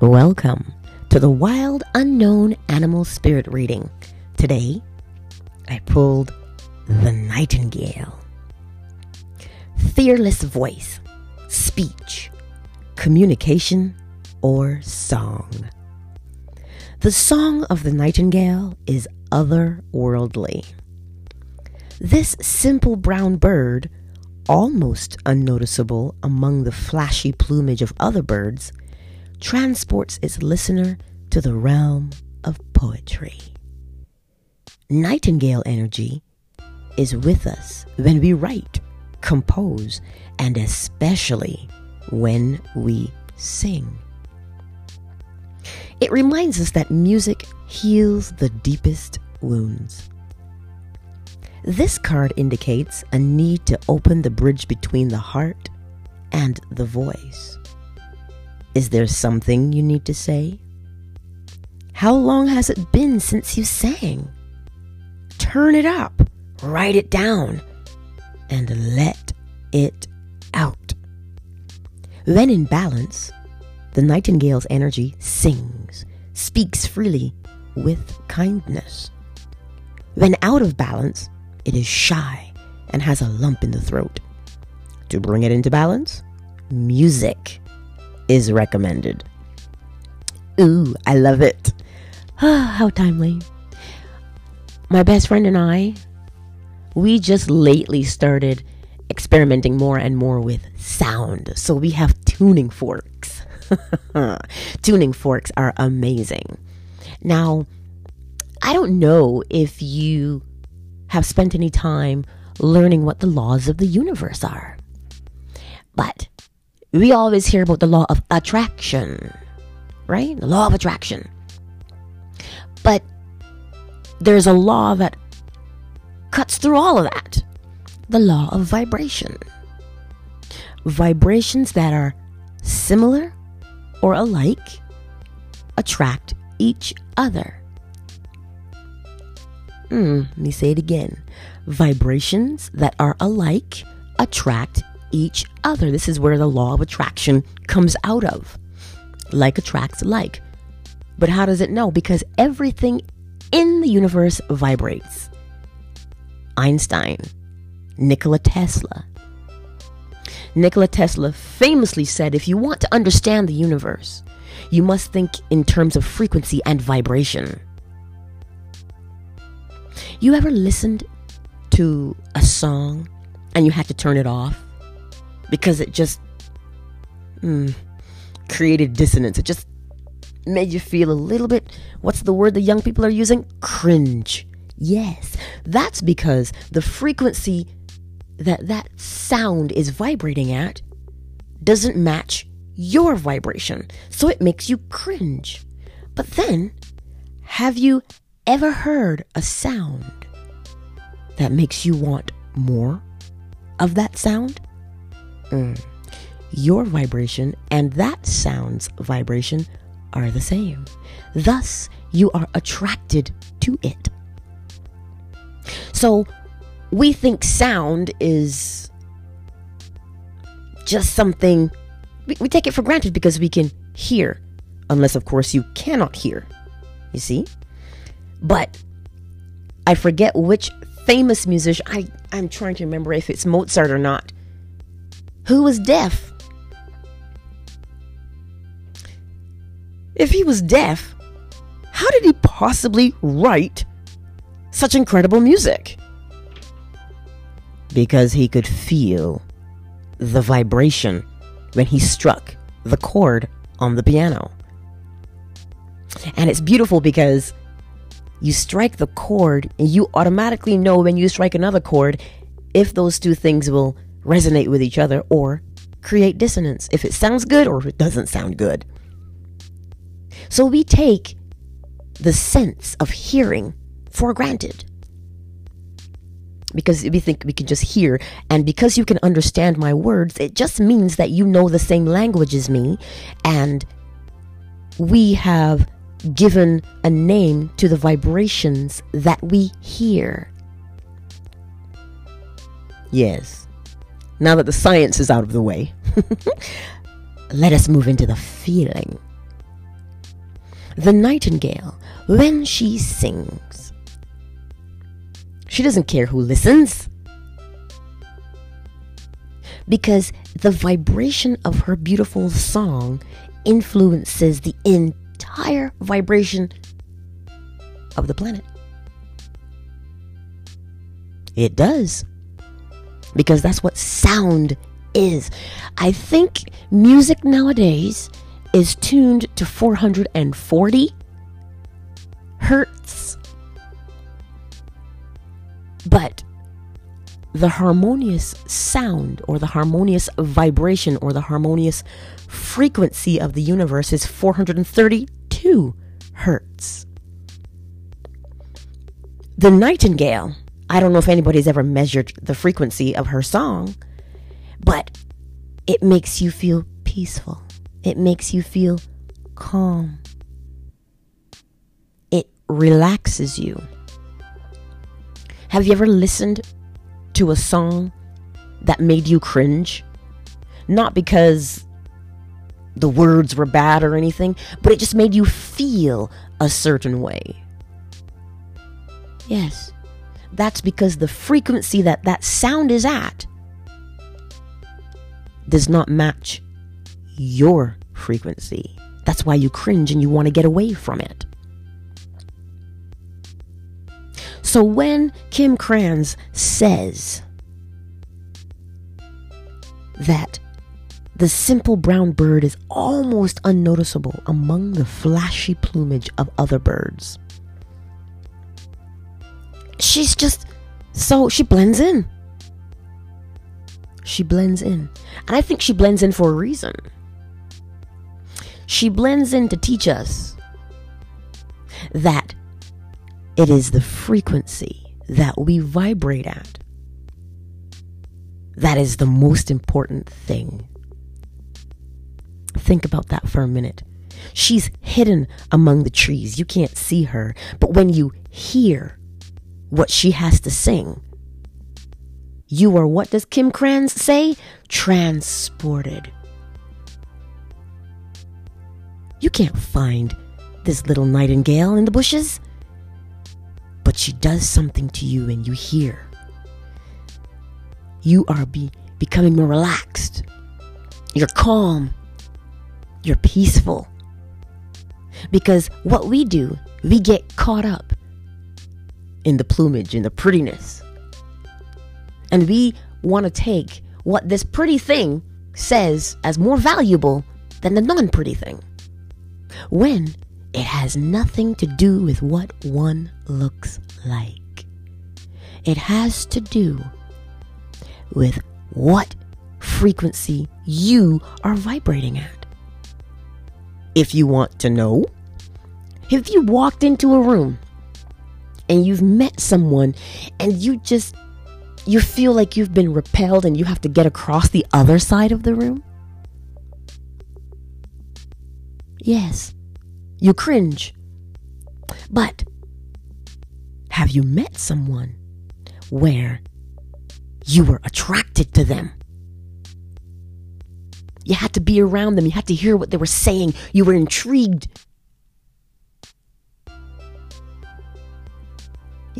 Welcome to the Wild Unknown Animal Spirit reading. Today, I pulled the Nightingale. Fearless voice, speech, communication, or song. The song of the nightingale is otherworldly. This simple brown bird, almost unnoticeable among the flashy plumage of other birds, transports its listener to the realm of poetry. Nightingale energy is with us when we write, compose, and especially when we sing. It reminds us that music heals the deepest wounds. This card indicates a need to open the bridge between the heart and the voice. Is there something you need to say? How long has it been since you sang? Turn it up, write it down, and let it out. When in balance, the nightingale's energy sings, speaks freely with kindness. When out of balance, it is shy and has a lump in the throat. To bring it into balance, music is recommended. Ooh, I love it. Ah, how timely. My best friend and I, we just lately started experimenting more and more with sound. So we have tuning forks. tuning forks are amazing. Now, I don't know if you have spent any time learning what the laws of the universe are. But we always hear about the law of attraction, right? The law of attraction. But there's a law that cuts through all of that the law of vibration. Vibrations that are similar or alike attract each other. Mm, let me say it again. Vibrations that are alike attract each other. This is where the law of attraction comes out of. Like attracts like. But how does it know? Because everything in the universe vibrates. Einstein, Nikola Tesla. Nikola Tesla famously said if you want to understand the universe, you must think in terms of frequency and vibration. You ever listened to a song and you had to turn it off because it just mm, created dissonance? It just made you feel a little bit, what's the word the young people are using? Cringe. Yes, that's because the frequency that that sound is vibrating at doesn't match your vibration. So it makes you cringe. But then, have you ever heard a sound that makes you want more of that sound? Mm. Your vibration and that sound's vibration are the same. Thus, you are attracted to it. So, we think sound is just something, we, we, take it for granted because we can hear, unless, of course, you cannot hear. You see? But I forget which famous musician, I, I'm trying to remember if it's Mozart or not, who was deaf. If he was deaf, how did he possibly write such incredible music? Because he could feel the vibration when he struck the chord on the piano. And it's beautiful because you strike the chord and you automatically know when you strike another chord if those two things will resonate with each other or create dissonance, if it sounds good or if it doesn't sound good. So we take the sense of hearing for granted. Because we think we can just hear, and because you can understand my words, it just means that you know the same language as me, and we have given a name to the vibrations that we hear. Yes, now that the science is out of the way, let us move into the feeling. The nightingale, when she sings, she doesn't care who listens. Because the vibration of her beautiful song influences the entire vibration of the planet. It does. Because that's what sound is. I think music nowadays is tuned to 440 hertz. But the harmonious sound or the harmonious vibration or the harmonious frequency of the universe is 432 hertz. The nightingale, I don't know if anybody's ever measured the frequency of her song, but it makes you feel peaceful. It makes you feel calm. It relaxes you. Have you ever listened to a song that made you cringe? Not because the words were bad or anything, but it just made you feel a certain way. Yes, that's because the frequency that that sound is at does not match your frequency. That's why you cringe and you want to get away from it. So when Kim Krans says that the simple brown bird is almost unnoticeable among the flashy plumage of other birds, she's just so she blends in. She blends in. And I think she blends in for a reason. She blends in to teach us that it is the frequency that we vibrate at that is the most important thing. Think about that for a minute. She's hidden among the trees. You can't see her. But when you hear what she has to sing, you are, what does Kim Krans say? Transported. You can't find this little nightingale in the bushes, but she does something to you and you hear. You are be, becoming more relaxed. You're calm. You're peaceful. Because what we do, we get caught up in the plumage, in the prettiness. And we want to take what this pretty thing says as more valuable than the non pretty thing. When it has nothing to do with what one looks like, it has to do with what frequency you are vibrating at. If you want to know, if you walked into a room and you've met someone and you just you feel like you've been repelled and you have to get across the other side of the room? Yes, you cringe. But have you met someone where you were attracted to them? You had to be around them. You had to hear what they were saying. You were intrigued.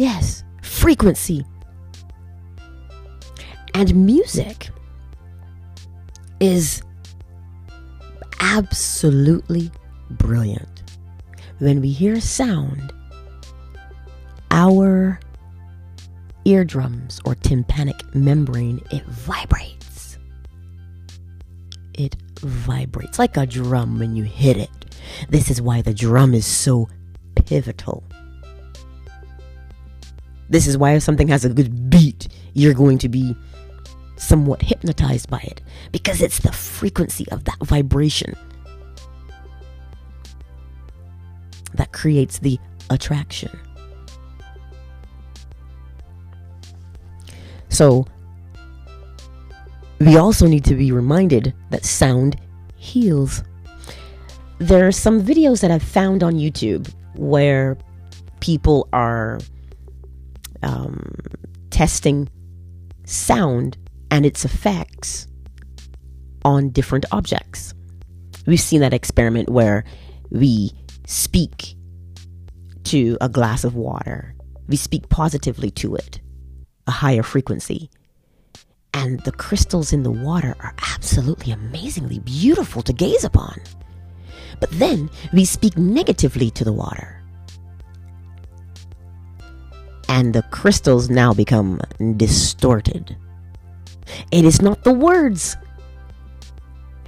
Yes, frequency and music is absolutely brilliant. When we hear sound, our eardrums or tympanic membrane, it vibrates. It vibrates like a drum when you hit it. This is why the drum is so pivotal. This is why if something has a good beat, you're going to be somewhat hypnotized by it because it's the frequency of that vibration that creates the attraction. So, we also need to be reminded that sound heals. There are some videos that I've found on YouTube where people are um, testing sound and its effects on different objects. We've seen that experiment where we speak to a glass of water, we speak positively to it, a higher frequency. And the crystals in the water are absolutely amazingly beautiful to gaze upon. But then we speak negatively to the water. And the crystals now become distorted. It is not the words,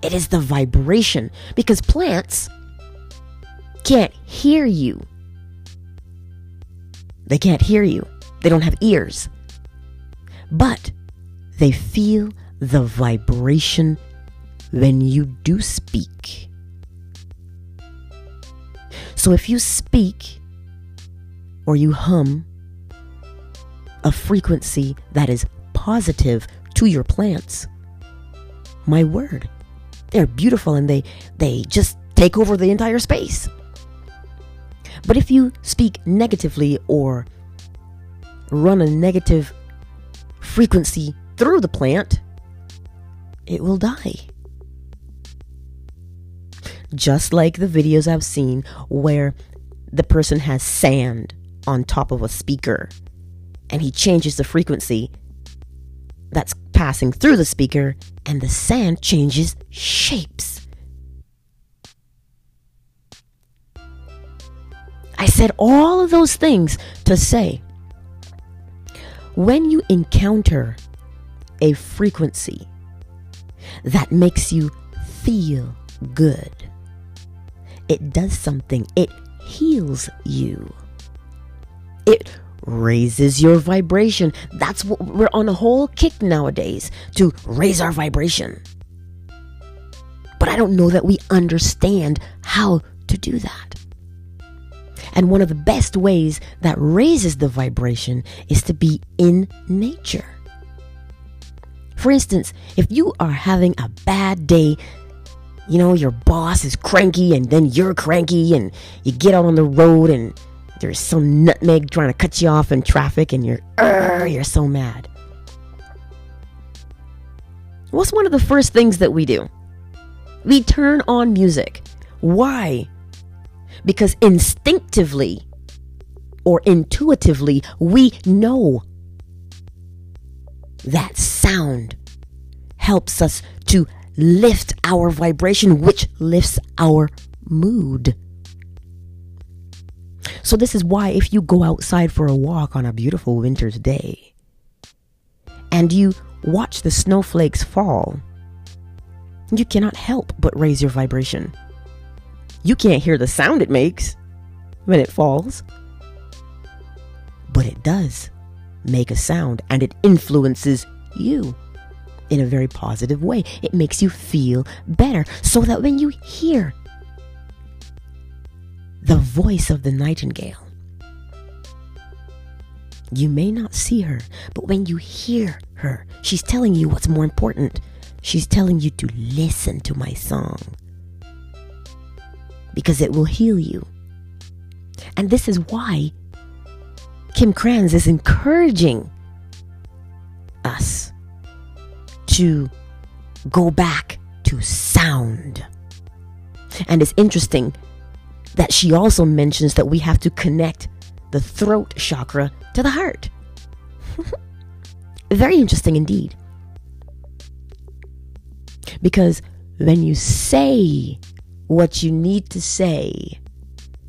it is the vibration. Because plants can't hear you. They can't hear you, they don't have ears. But they feel the vibration when you do speak. So if you speak or you hum a frequency that is positive to your plants, my word, they're beautiful and they they just take over the entire space. But if you speak negatively or run a negative frequency through the plant, it will die. Just like the videos I've seen where the person has sand on top of a speaker and he changes the frequency that's passing through the speaker and the sand changes shapes. I said all of those things to say when you encounter a frequency that makes you feel good, it does something, it heals you. It raises your vibration. That's what we're on a whole kick nowadays to raise our vibration. But I don't know that we understand how to do that. And one of the best ways that raises the vibration is to be in nature. For instance, if you are having a bad day, you know, your boss is cranky and then you're cranky and you get out on the road and there's some nutmeg trying to cut you off in traffic and you're you're so mad. What's one of the first things that we do? We turn on music. Why? Because instinctively or intuitively, we know that sound helps us to lift our vibration, which lifts our mood. So, this is why if you go outside for a walk on a beautiful winter's day and you watch the snowflakes fall, you cannot help but raise your vibration. You can't hear the sound it makes when it falls, but it does make a sound and it influences you in a very positive way. It makes you feel better so that when you hear the voice of the nightingale, you may not see her, but when you hear her, she's telling you what's more important. She's telling you to listen to my song because it will heal you. And this is why Kim Krans is encouraging us to go back to sound. And it's interesting that she also mentions that we have to connect the throat chakra to the heart. Very interesting indeed. Because when you say what you need to say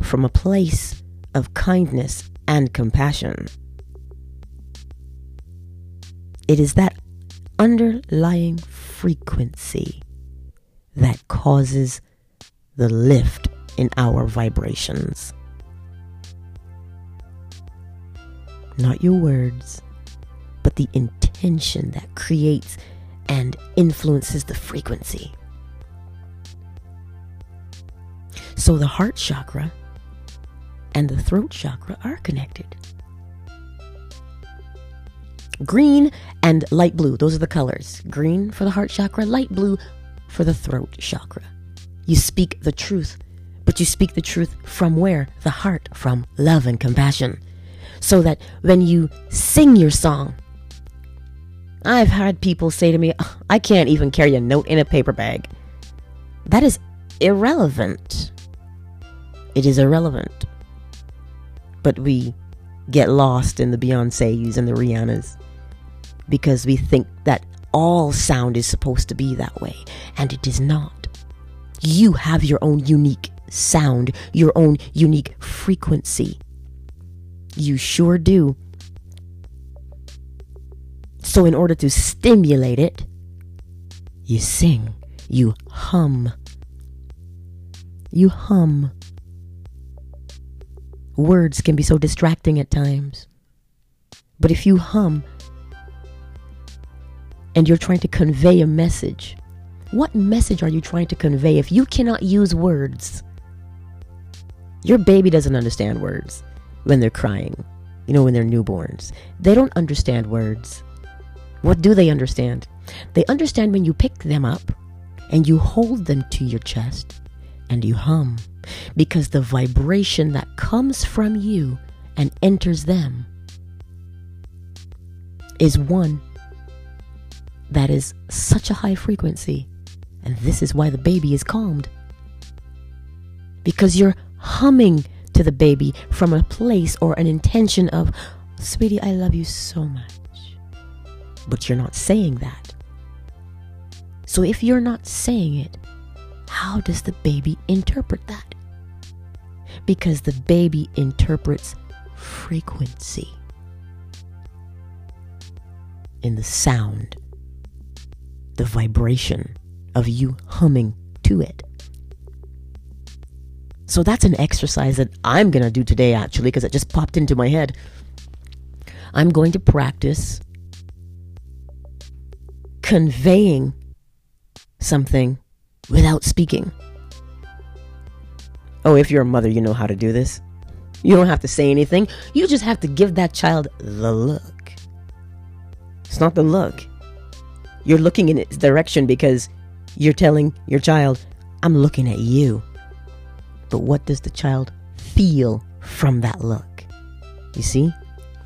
from a place of kindness and compassion. It is that underlying frequency that causes the lift in our vibrations. Not your words, but the intention that creates and influences the frequency. So the heart chakra and the throat chakra are connected. Green and light blue, those are the colors. Green for the heart chakra, light blue for the throat chakra. You speak the truth, but you speak the truth from where? The heart, from love and compassion. So that when you sing your song, I've had people say to me, I can't even carry a note in a paper bag. That is irrelevant it is irrelevant. But we get lost in the Beyoncé's and the Rihanna's because we think that all sound is supposed to be that way, and it is not. You have your own unique sound, your own unique frequency. You sure do. So, in order to stimulate it, you sing, you hum. You hum. Words can be so distracting at times. But if you hum and you're trying to convey a message, what message are you trying to convey if you cannot use words? Your baby doesn't understand words when they're crying, you know, when they're newborns. They don't understand words. What do they understand? They understand when you pick them up and you hold them to your chest and you hum because the vibration that comes from you and enters them is one that is such a high frequency. And this is why the baby is calmed. Because you're humming to the baby from a place or an intention of, Sweetie, I love you so much. But you're not saying that. So if you're not saying it, how does the baby interpret that? Because the baby interprets frequency in the sound, the vibration of you humming to it. So that's an exercise that I'm going to do today, actually, because it just popped into my head. I'm going to practice conveying something without speaking. Oh, if you're a mother, you know how to do this. You don't have to say anything. You just have to give that child the look. It's not the look. You're looking in its direction because you're telling your child, I'm looking at you. But what does the child feel from that look? You see?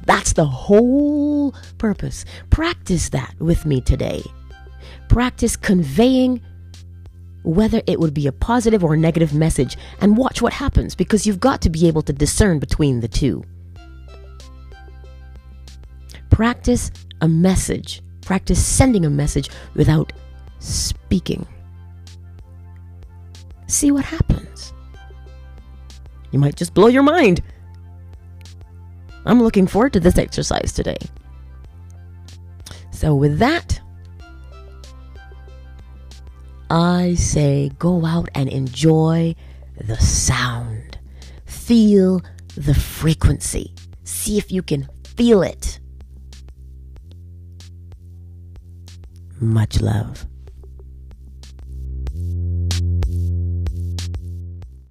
That's the whole purpose. Practice that with me today. Practice conveying whether it would be a positive or a negative message and watch what happens because you've got to be able to discern between the two. Practice a message. Practice sending a message without speaking. See what happens. You might just blow your mind. I'm looking forward to this exercise today. So, with that, I say go out and enjoy the sound. Feel the frequency. See if you can feel it. Much love.